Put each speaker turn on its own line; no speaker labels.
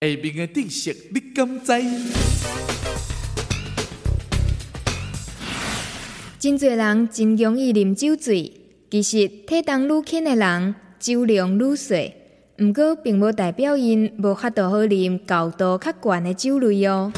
下面的知识你敢知？
真侪人真容易啉酒醉，其实体重愈轻的人酒量愈细，毋过并无代表因无法度好啉高度较悬的酒类哦。